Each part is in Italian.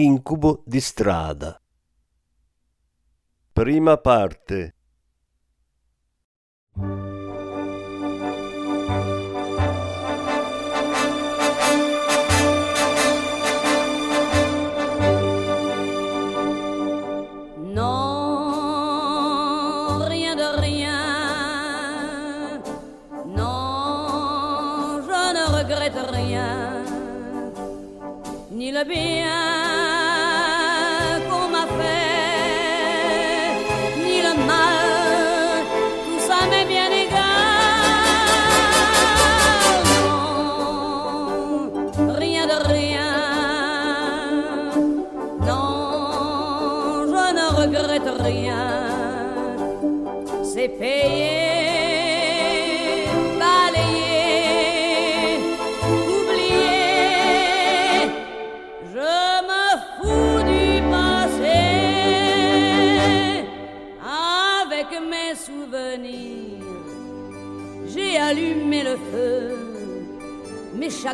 Incubo di strada. Prima parte. Ni le bien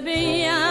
Bien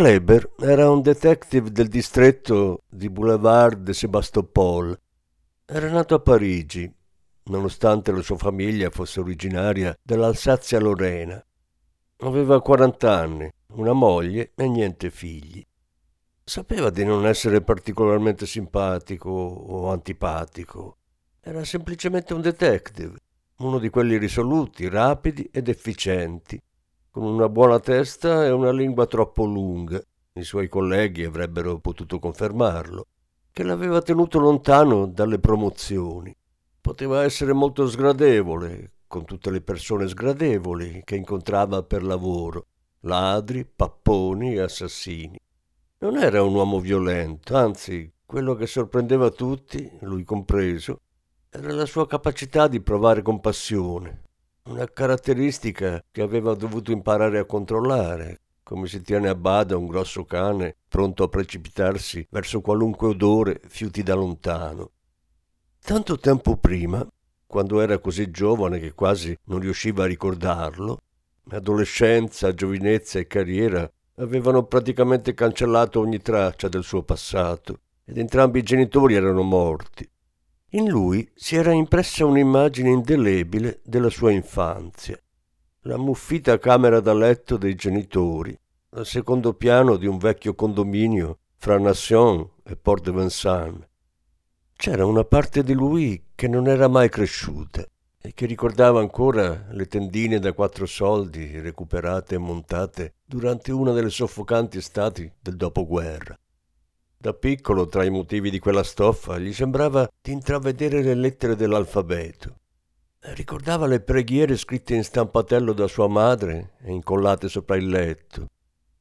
Kleber era un detective del distretto di Boulevard de Sébastopol. Era nato a Parigi, nonostante la sua famiglia fosse originaria dell'Alsazia-Lorena. Aveva 40 anni, una moglie e niente figli. Sapeva di non essere particolarmente simpatico o antipatico. Era semplicemente un detective, uno di quelli risoluti, rapidi ed efficienti, con una buona testa e una lingua troppo lunga, i suoi colleghi avrebbero potuto confermarlo, che l'aveva tenuto lontano dalle promozioni. Poteva essere molto sgradevole, con tutte le persone sgradevoli che incontrava per lavoro, ladri, papponi e assassini. Non era un uomo violento, anzi, quello che sorprendeva tutti, lui compreso, era la sua capacità di provare compassione, una caratteristica che aveva dovuto imparare a controllare, come si tiene a bada un grosso cane pronto a precipitarsi verso qualunque odore fiuti da lontano. Tanto tempo prima, quando era così giovane che quasi non riusciva a ricordarlo, adolescenza, giovinezza e carriera avevano praticamente cancellato ogni traccia del suo passato ed entrambi i genitori erano morti. In lui si era impressa un'immagine indelebile della sua infanzia. La muffita camera da letto dei genitori, al secondo piano di un vecchio condominio fra Nation e Port de Vincennes. C'era una parte di lui che non era mai cresciuta e che ricordava ancora le tendine da quattro soldi recuperate e montate durante una delle soffocanti estati del dopoguerra. Da piccolo, tra i motivi di quella stoffa, gli sembrava di intravedere le lettere dell'alfabeto. Ricordava le preghiere scritte in stampatello da sua madre e incollate sopra il letto.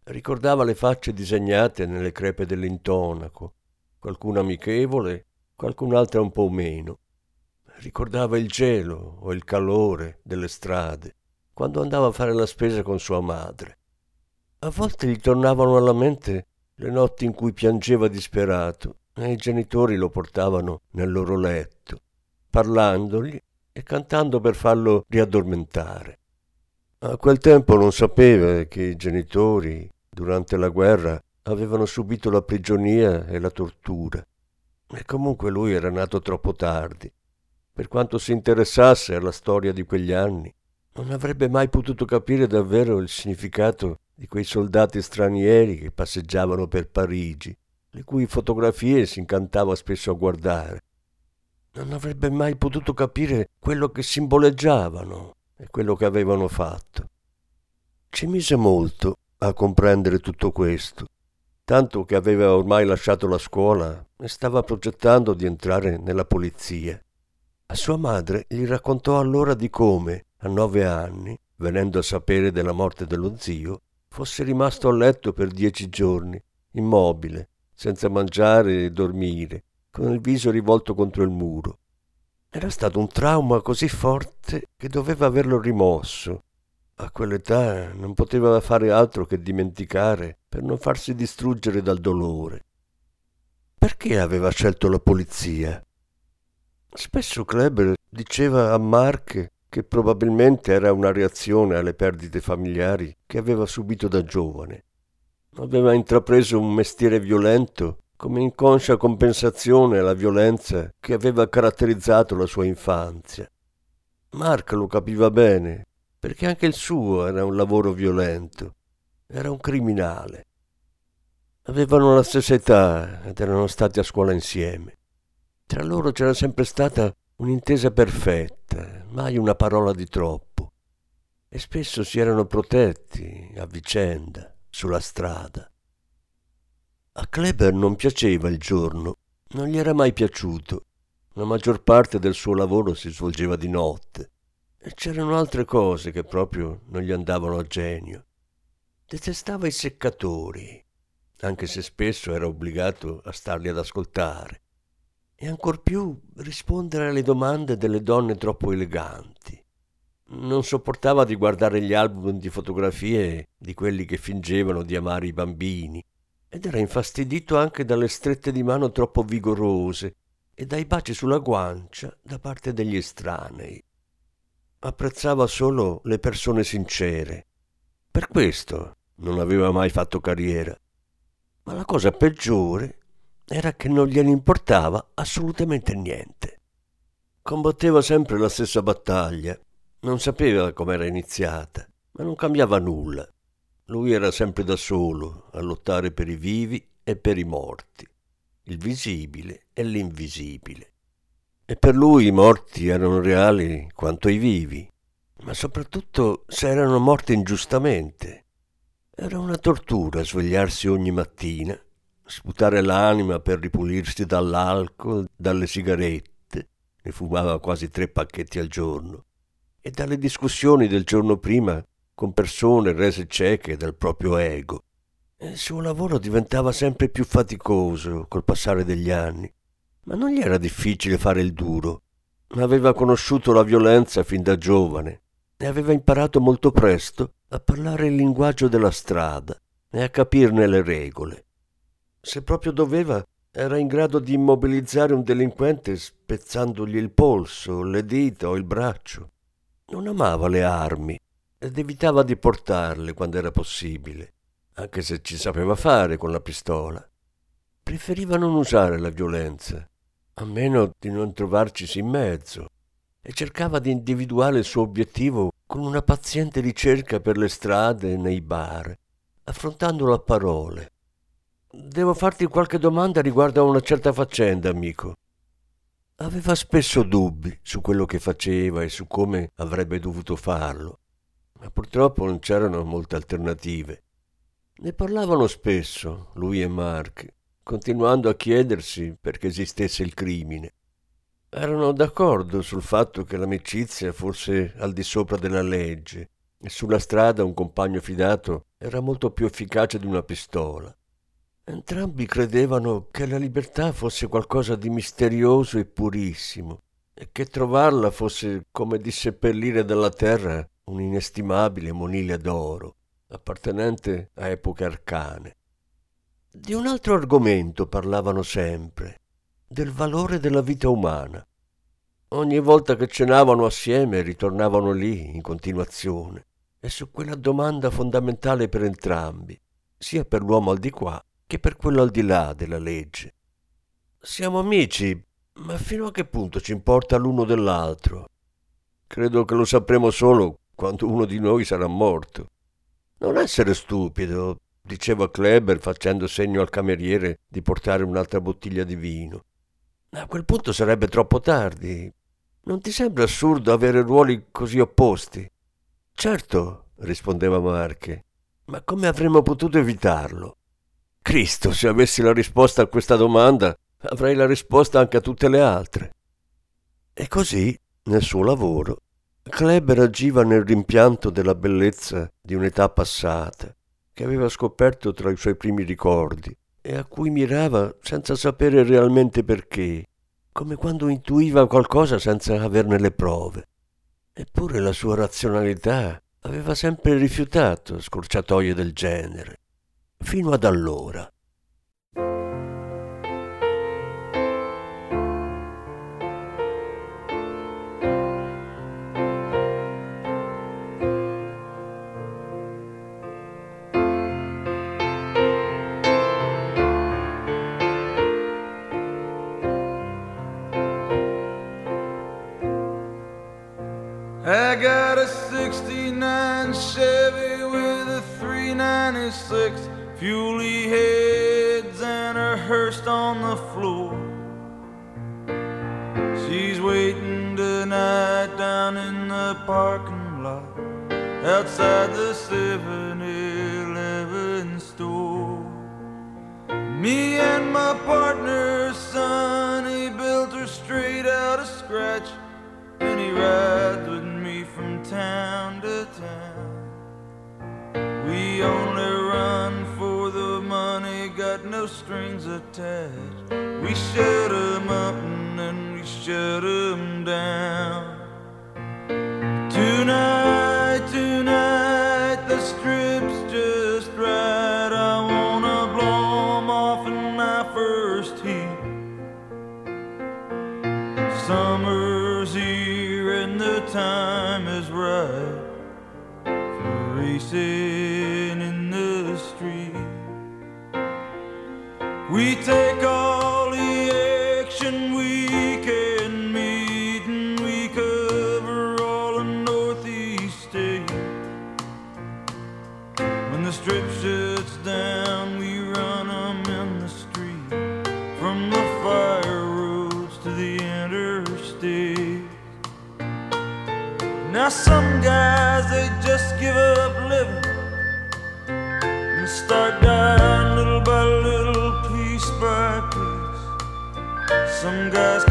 Ricordava le facce disegnate nelle crepe dell'intonaco, qualcuna amichevole, qualcun'altra un po' meno. Ricordava il gelo o il calore delle strade quando andava a fare la spesa con sua madre. A volte gli tornavano alla mente le notti in cui piangeva disperato e i genitori lo portavano nel loro letto, parlandogli e cantando per farlo riaddormentare. A quel tempo non sapeva che i genitori, durante la guerra, avevano subito la prigionia e la tortura. E comunque lui era nato troppo tardi. Per quanto si interessasse alla storia di quegli anni, non avrebbe mai potuto capire davvero il significato di quei soldati stranieri che passeggiavano per Parigi, le cui fotografie si incantava spesso a guardare. Non avrebbe mai potuto capire quello che simboleggiavano e quello che avevano fatto. Ci mise molto a comprendere tutto questo, tanto che aveva ormai lasciato la scuola e stava progettando di entrare nella polizia. A sua madre gli raccontò allora di come, a nove anni, venendo a sapere della morte dello zio, fosse rimasto a letto per dieci giorni, immobile, senza mangiare e dormire, con il viso rivolto contro il muro. Era stato un trauma così forte che doveva averlo rimosso. A quell'età non poteva fare altro che dimenticare per non farsi distruggere dal dolore. Perché aveva scelto la polizia? Spesso Kleber diceva a Mark che probabilmente era una reazione alle perdite familiari che aveva subito da giovane. Aveva intrapreso un mestiere violento come inconscia compensazione alla violenza che aveva caratterizzato la sua infanzia. Mark lo capiva bene, perché anche il suo era un lavoro violento, era un criminale. Avevano la stessa età ed erano stati a scuola insieme. Tra loro c'era sempre stata un'intesa perfetta, mai una parola di troppo. E spesso si erano protetti a vicenda, sulla strada. A Kleber non piaceva il giorno, non gli era mai piaciuto. La maggior parte del suo lavoro si svolgeva di notte e c'erano altre cose che proprio non gli andavano a genio. Detestava i seccatori, anche se spesso era obbligato a starli ad ascoltare, e ancor più rispondere alle domande delle donne troppo eleganti. Non sopportava di guardare gli album di fotografie di quelli che fingevano di amare i bambini ed era infastidito anche dalle strette di mano troppo vigorose e dai baci sulla guancia da parte degli estranei. Apprezzava solo le persone sincere. Per questo non aveva mai fatto carriera. Ma la cosa peggiore era che non gliene importava assolutamente niente. Combatteva sempre la stessa battaglia, non sapeva com'era iniziata, ma non cambiava nulla. Lui era sempre da solo a lottare per i vivi e per i morti, il visibile e l'invisibile. E per lui i morti erano reali quanto i vivi, ma soprattutto se erano morti ingiustamente. Era una tortura svegliarsi ogni mattina, sputare l'anima per ripulirsi dall'alcol, dalle sigarette, ne fumava quasi tre pacchetti al giorno, e dalle discussioni del giorno prima con persone rese cieche dal proprio ego. Il suo lavoro diventava sempre più faticoso col passare degli anni, ma non gli era difficile fare il duro. Aveva conosciuto la violenza fin da giovane e aveva imparato molto presto a parlare il linguaggio della strada e a capirne le regole. Se proprio doveva, era in grado di immobilizzare un delinquente spezzandogli il polso, le dita o il braccio. Non amava le armi ed evitava di portarle quando era possibile, anche se ci sapeva fare con la pistola. Preferiva non usare la violenza, a meno di non trovarcisi in mezzo, e cercava di individuare il suo obiettivo con una paziente ricerca per le strade e nei bar, affrontandolo a parole. Devo farti qualche domanda riguardo a una certa faccenda, amico. Aveva spesso dubbi su quello che faceva e su come avrebbe dovuto farlo ma purtroppo non c'erano molte alternative. Ne parlavano spesso, lui e Mark, continuando a chiedersi perché esistesse il crimine. Erano d'accordo sul fatto che l'amicizia fosse al di sopra della legge e sulla strada un compagno fidato era molto più efficace di una pistola. Entrambi credevano che la libertà fosse qualcosa di misterioso e purissimo e che trovarla fosse come disseppellire dalla terra un'inestimabile monile d'oro, appartenente a epoche arcane. Di un altro argomento parlavano sempre, del valore della vita umana. Ogni volta che cenavano assieme ritornavano lì in continuazione e su quella domanda fondamentale per entrambi, sia per l'uomo al di qua che per quello al di là della legge. Siamo amici, ma fino a che punto ci importa l'uno dell'altro? Credo che lo sapremo solo quando uno di noi sarà morto. Non essere stupido, diceva Kleber facendo segno al cameriere di portare un'altra bottiglia di vino. A quel punto sarebbe troppo tardi. Non ti sembra assurdo avere ruoli così opposti? Certo, rispondeva Marche, ma come avremmo potuto evitarlo? Cristo, se avessi la risposta a questa domanda, avrei la risposta anche a tutte le altre. E così, nel suo lavoro, Kleber agiva nel rimpianto della bellezza di un'età passata, che aveva scoperto tra i suoi primi ricordi e a cui mirava senza sapere realmente perché, come quando intuiva qualcosa senza averne le prove. Eppure la sua razionalità aveva sempre rifiutato scorciatoie del genere, fino ad allora. I got a 69 Chevy with a 396 Fuely heads and a hearse on the floor. She's waiting tonight down in the parking lot outside the 7 Eleven store. Me and my partner, Sonny, built her straight out of scratch and he rides with me from town to town. We only run got no strings attached. We shut 'em up and then we shut 'em down. Tonight, We take Some guys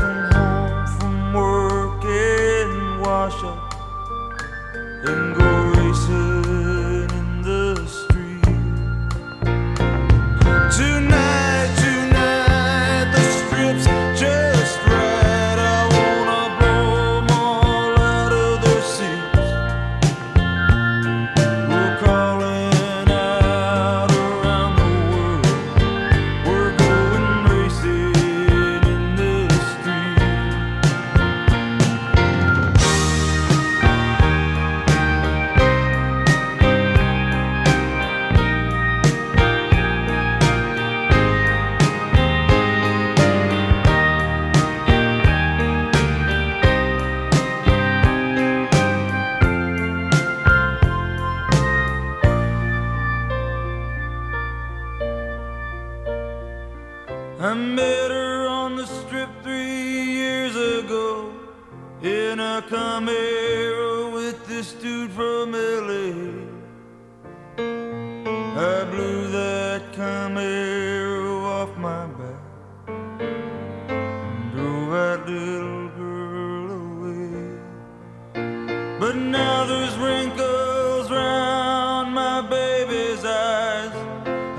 But now there's wrinkles round my baby's eyes,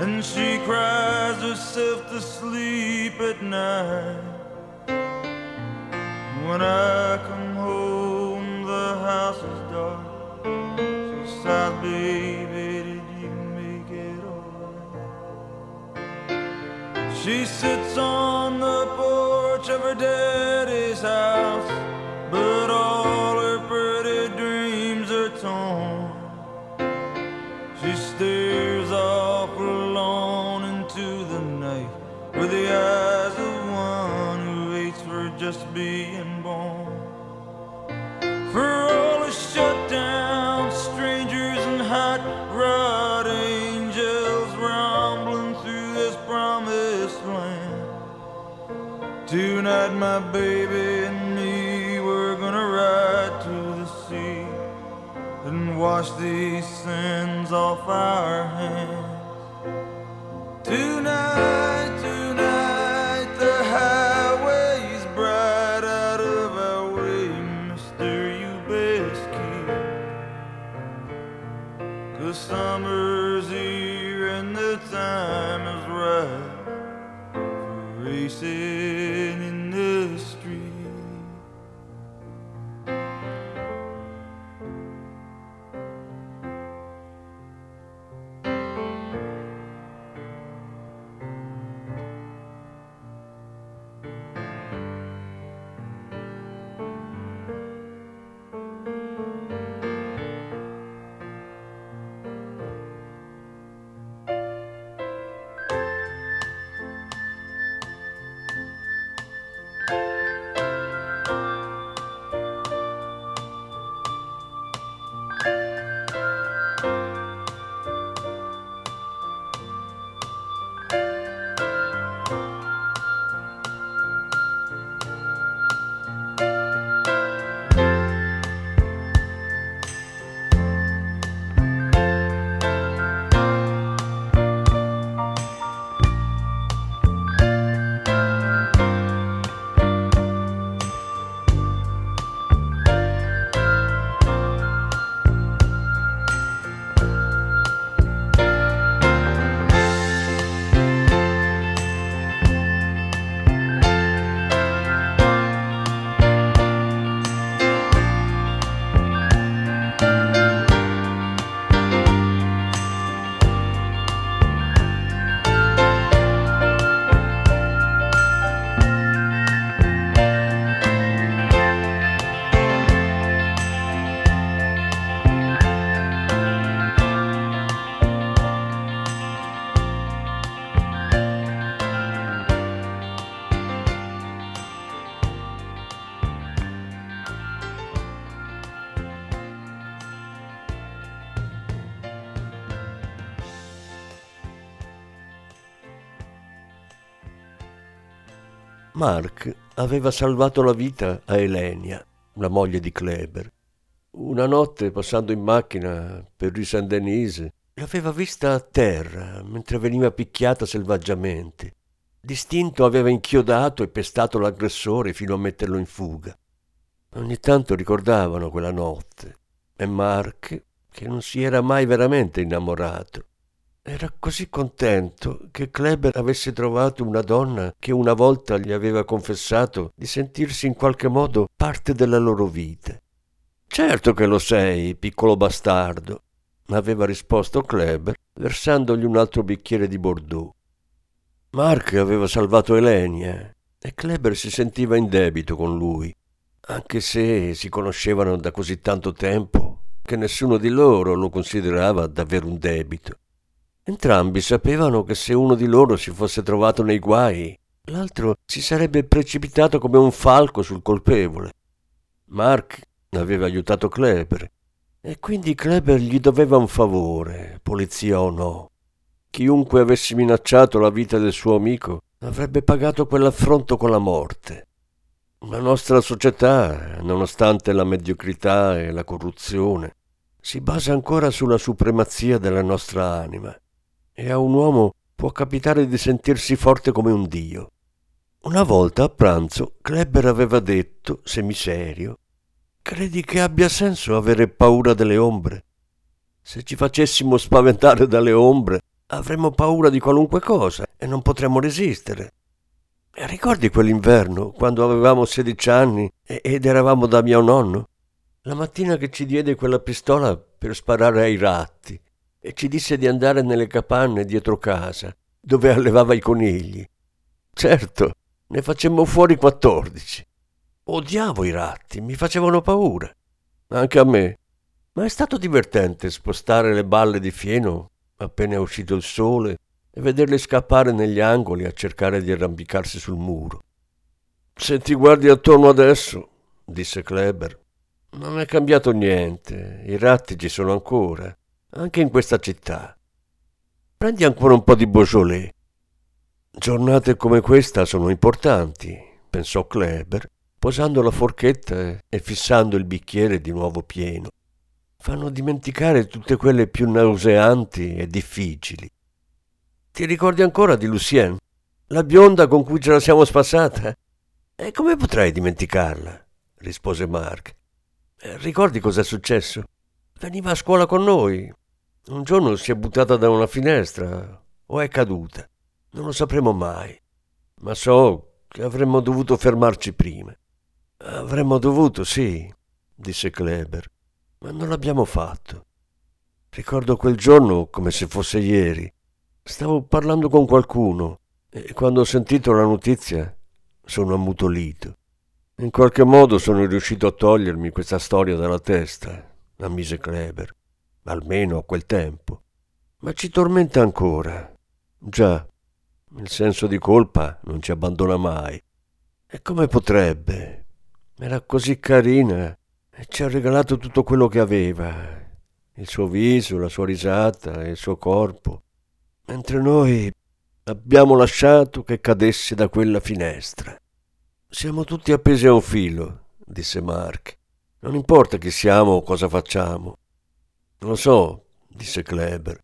and she cries the asleep at night. When I come home, the house is dark. She sighs, baby, did you make it alright? She sits on the porch of her daddy's house, dreams. She stares off alone into the night with the eyes of one who waits for just being born. For all the shut down strangers and hot rod angels rumbling through this promised land. Tonight, my baby and wash these sins off our hands. Tonight, Mark aveva salvato la vita a Elenia, la moglie di Kleber. Una notte, passando in macchina per Rue Saint-Denis, l'aveva vista a terra mentre veniva picchiata selvaggiamente. Distinto aveva inchiodato e pestato l'aggressore fino a metterlo in fuga. Ogni tanto ricordavano quella notte e Mark, che non si era mai veramente innamorato, era così contento che Kleber avesse trovato una donna che una volta gli aveva confessato di sentirsi in qualche modo parte della loro vita. Certo che lo sei, piccolo bastardo, aveva risposto Kleber, versandogli un altro bicchiere di Bordeaux. Mark aveva salvato Elenia e Kleber si sentiva in debito con lui, anche se si conoscevano da così tanto tempo che nessuno di loro lo considerava davvero un debito. Entrambi sapevano che se uno di loro si fosse trovato nei guai, l'altro si sarebbe precipitato come un falco sul colpevole. Mark aveva aiutato Kleber e quindi Kleber gli doveva un favore, polizia o no. Chiunque avesse minacciato la vita del suo amico avrebbe pagato quell'affronto con la morte. La nostra società, nonostante la mediocrità e la corruzione, si basa ancora sulla supremazia della nostra anima e a un uomo può capitare di sentirsi forte come un dio. Una volta a pranzo Kleber aveva detto, semiserio, Credi che abbia senso avere paura delle ombre? Se ci facessimo spaventare dalle ombre, avremmo paura di qualunque cosa e non potremmo resistere. E ricordi quell'inverno, quando avevamo 16 anni ed eravamo da mio nonno? La mattina che ci diede quella pistola per sparare ai ratti e ci disse di andare nelle capanne dietro casa, dove allevava i conigli. Certo, ne facemmo fuori 14. Odiavo i ratti, mi facevano paura. Anche a me. Ma è stato divertente spostare le balle di fieno appena è uscito il sole e vederle scappare negli angoli a cercare di arrampicarsi sul muro. Se ti guardi attorno adesso, disse Kleber, non è cambiato niente, i ratti ci sono ancora, anche in questa città. Prendi ancora un po' di Beaujolais. Giornate come questa sono importanti, pensò Kleber, posando la forchetta e fissando il bicchiere di nuovo pieno. Fanno dimenticare tutte quelle più nauseanti e difficili. Ti ricordi ancora di Lucien? La bionda con cui ce la siamo spassata? E come potrei dimenticarla? rispose Mark. Eh, ricordi cos'è successo? Veniva a scuola con noi. Un giorno si è buttata da una finestra o è caduta. Non lo sapremo mai. Ma so che avremmo dovuto fermarci prima. Avremmo dovuto, sì, disse Kleber, ma non l'abbiamo fatto. Ricordo quel giorno come se fosse ieri. Stavo parlando con qualcuno e quando ho sentito la notizia sono ammutolito. In qualche modo sono riuscito a togliermi questa storia dalla testa, ammise Kleber, almeno a quel tempo. Ma ci tormenta ancora. Già, il senso di colpa non ci abbandona mai. E come potrebbe? Era così carina e ci ha regalato tutto quello che aveva. Il suo viso, la sua risata, il suo corpo mentre noi abbiamo lasciato che cadesse da quella finestra. Siamo tutti appesi a un filo, disse Mark. Non importa chi siamo o cosa facciamo. Lo so, disse Kleber.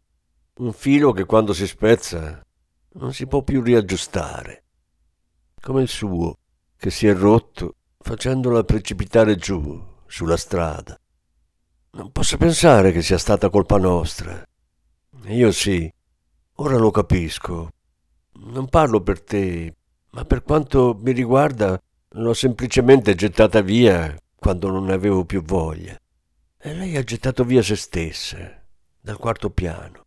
Un filo che quando si spezza non si può più riaggiustare. Come il suo, che si è rotto facendola precipitare giù, sulla strada. Non posso pensare che sia stata colpa nostra. Io sì, Ora lo capisco. Non parlo per te, ma per quanto mi riguarda l'ho semplicemente gettata via quando non ne avevo più voglia. E lei ha gettato via se stessa, dal quarto piano.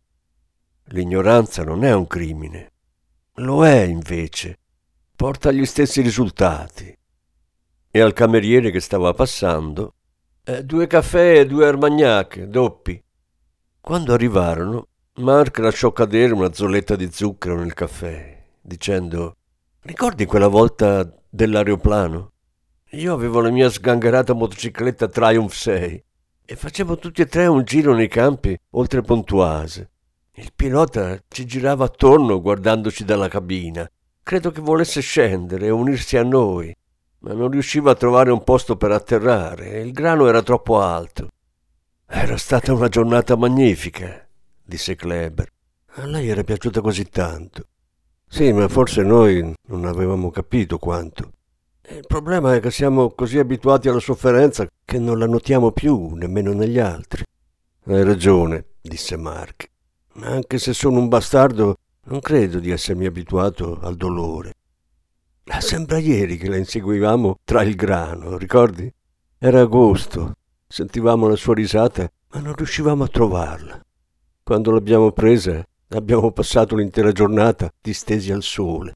L'ignoranza non è un crimine. Lo è invece. Porta gli stessi risultati. E al cameriere che stava passando, eh, due caffè e due armagnac, doppi. Quando arrivarono, Mark lasciò cadere una zolletta di zucchero nel caffè, dicendo Ricordi quella volta dell'aeroplano? Io avevo la mia sgangherata motocicletta Triumph 6 e facevo tutti e tre un giro nei campi oltre Pontoise. Il pilota ci girava attorno guardandoci dalla cabina. Credo che volesse scendere e unirsi a noi, ma non riusciva a trovare un posto per atterrare e il grano era troppo alto. Era stata una giornata magnifica disse Kleber. A lei era piaciuta così tanto. Sì, ma forse noi non avevamo capito quanto. Il problema è che siamo così abituati alla sofferenza che non la notiamo più, nemmeno negli altri. Hai ragione, disse Mark. Anche se sono un bastardo, non credo di essermi abituato al dolore. Sembra ieri che la inseguivamo tra il grano, ricordi? Era agosto, sentivamo la sua risata, ma non riuscivamo a trovarla. Quando l'abbiamo presa, abbiamo passato l'intera giornata distesi al sole.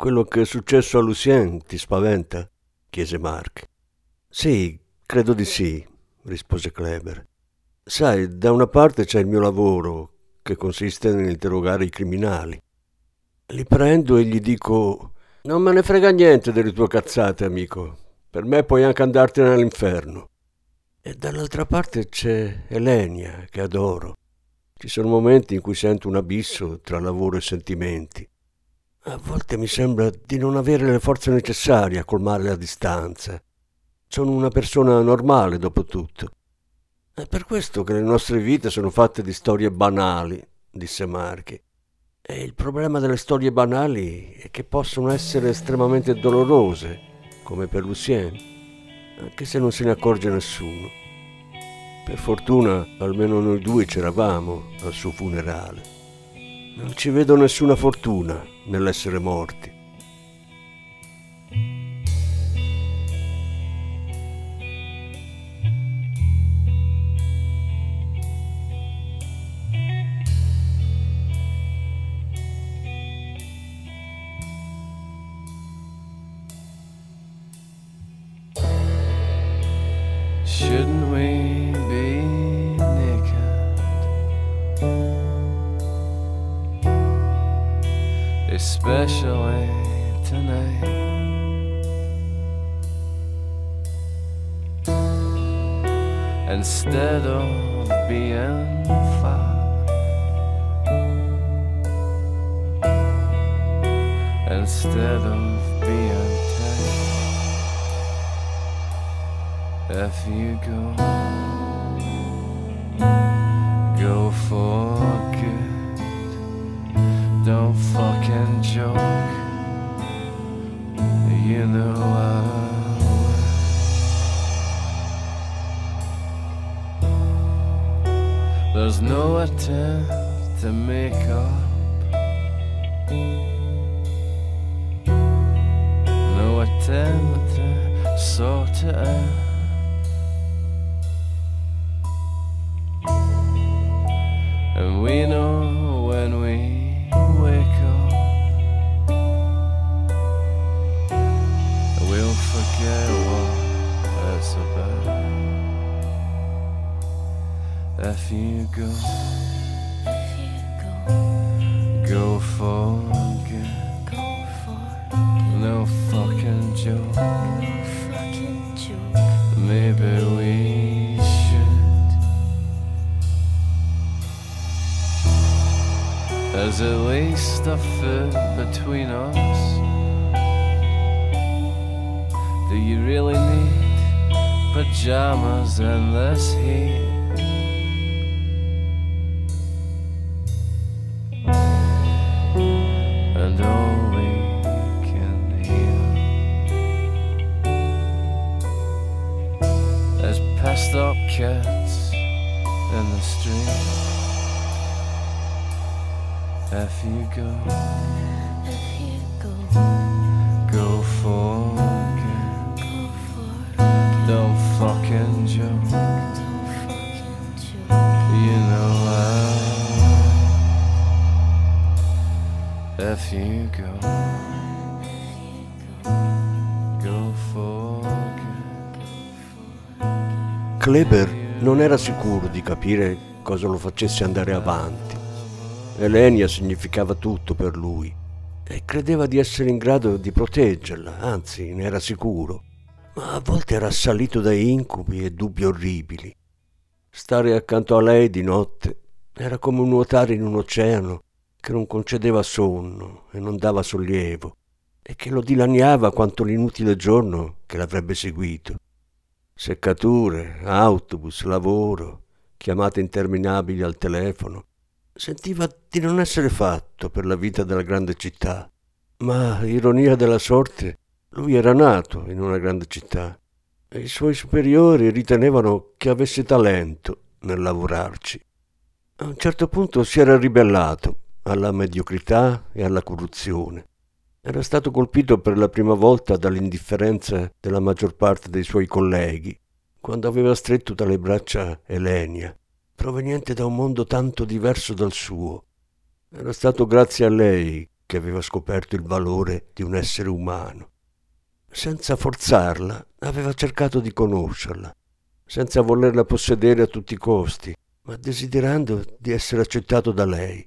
Quello che è successo a Lucien ti spaventa? chiese Mark. Sì, credo di sì, rispose Kleber. Sai, da una parte c'è il mio lavoro, che consiste nell'interrogare i criminali. Li prendo e gli dico non me ne frega niente delle tue cazzate, amico. Per me puoi anche andartene all'inferno. E dall'altra parte c'è Elenia, che adoro. Ci sono momenti in cui sento un abisso tra lavoro e sentimenti. A volte mi sembra di non avere le forze necessarie a colmare la distanza. Sono una persona normale, dopo tutto. È per questo che le nostre vite sono fatte di storie banali, disse Marchi. E il problema delle storie banali è che possono essere estremamente dolorose, come per Lucien, anche se non se ne accorge nessuno. Per fortuna almeno noi due c'eravamo al suo funerale. Non ci vedo nessuna fortuna nell'essere morti. Instead of being fat. Instead of being tight. If you go, go for There's no attempt to make up. No attempt to sort it out. Go, go for good. No fucking joke. Maybe we should. There's at least a foot between us. Do you really need pajamas in this heat? Kleber non era sicuro di capire cosa lo facesse andare avanti. Elenia significava tutto per lui e credeva di essere in grado di proteggerla, anzi ne era sicuro, ma a volte era assalito da incubi e dubbi orribili. Stare accanto a lei di notte era come nuotare in un oceano che non concedeva sonno e non dava sollievo e che lo dilaniava quanto l'inutile giorno che l'avrebbe seguito. Seccature, autobus, lavoro, chiamate interminabili al telefono. Sentiva di non essere fatto per la vita della grande città. Ma, ironia della sorte, lui era nato in una grande città e i suoi superiori ritenevano che avesse talento nel lavorarci. A un certo punto si era ribellato alla mediocrità e alla corruzione. Era stato colpito per la prima volta dall'indifferenza della maggior parte dei suoi colleghi, quando aveva stretto tra le braccia Elenia, proveniente da un mondo tanto diverso dal suo. Era stato grazie a lei che aveva scoperto il valore di un essere umano. Senza forzarla, aveva cercato di conoscerla, senza volerla possedere a tutti i costi, ma desiderando di essere accettato da lei.